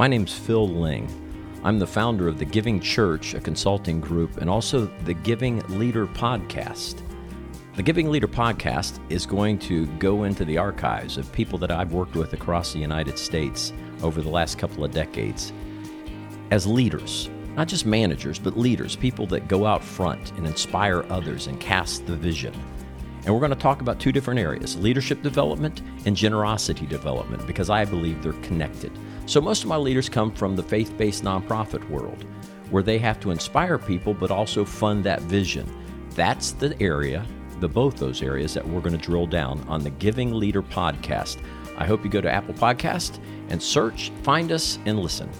My name's Phil Ling. I'm the founder of the Giving Church, a consulting group, and also the Giving Leader Podcast. The Giving Leader Podcast is going to go into the archives of people that I've worked with across the United States over the last couple of decades as leaders, not just managers, but leaders, people that go out front and inspire others and cast the vision. And we're going to talk about two different areas leadership development and generosity development because I believe they're connected. So, most of my leaders come from the faith based nonprofit world where they have to inspire people but also fund that vision. That's the area, the both those areas that we're going to drill down on the Giving Leader podcast. I hope you go to Apple Podcast and search, find us, and listen.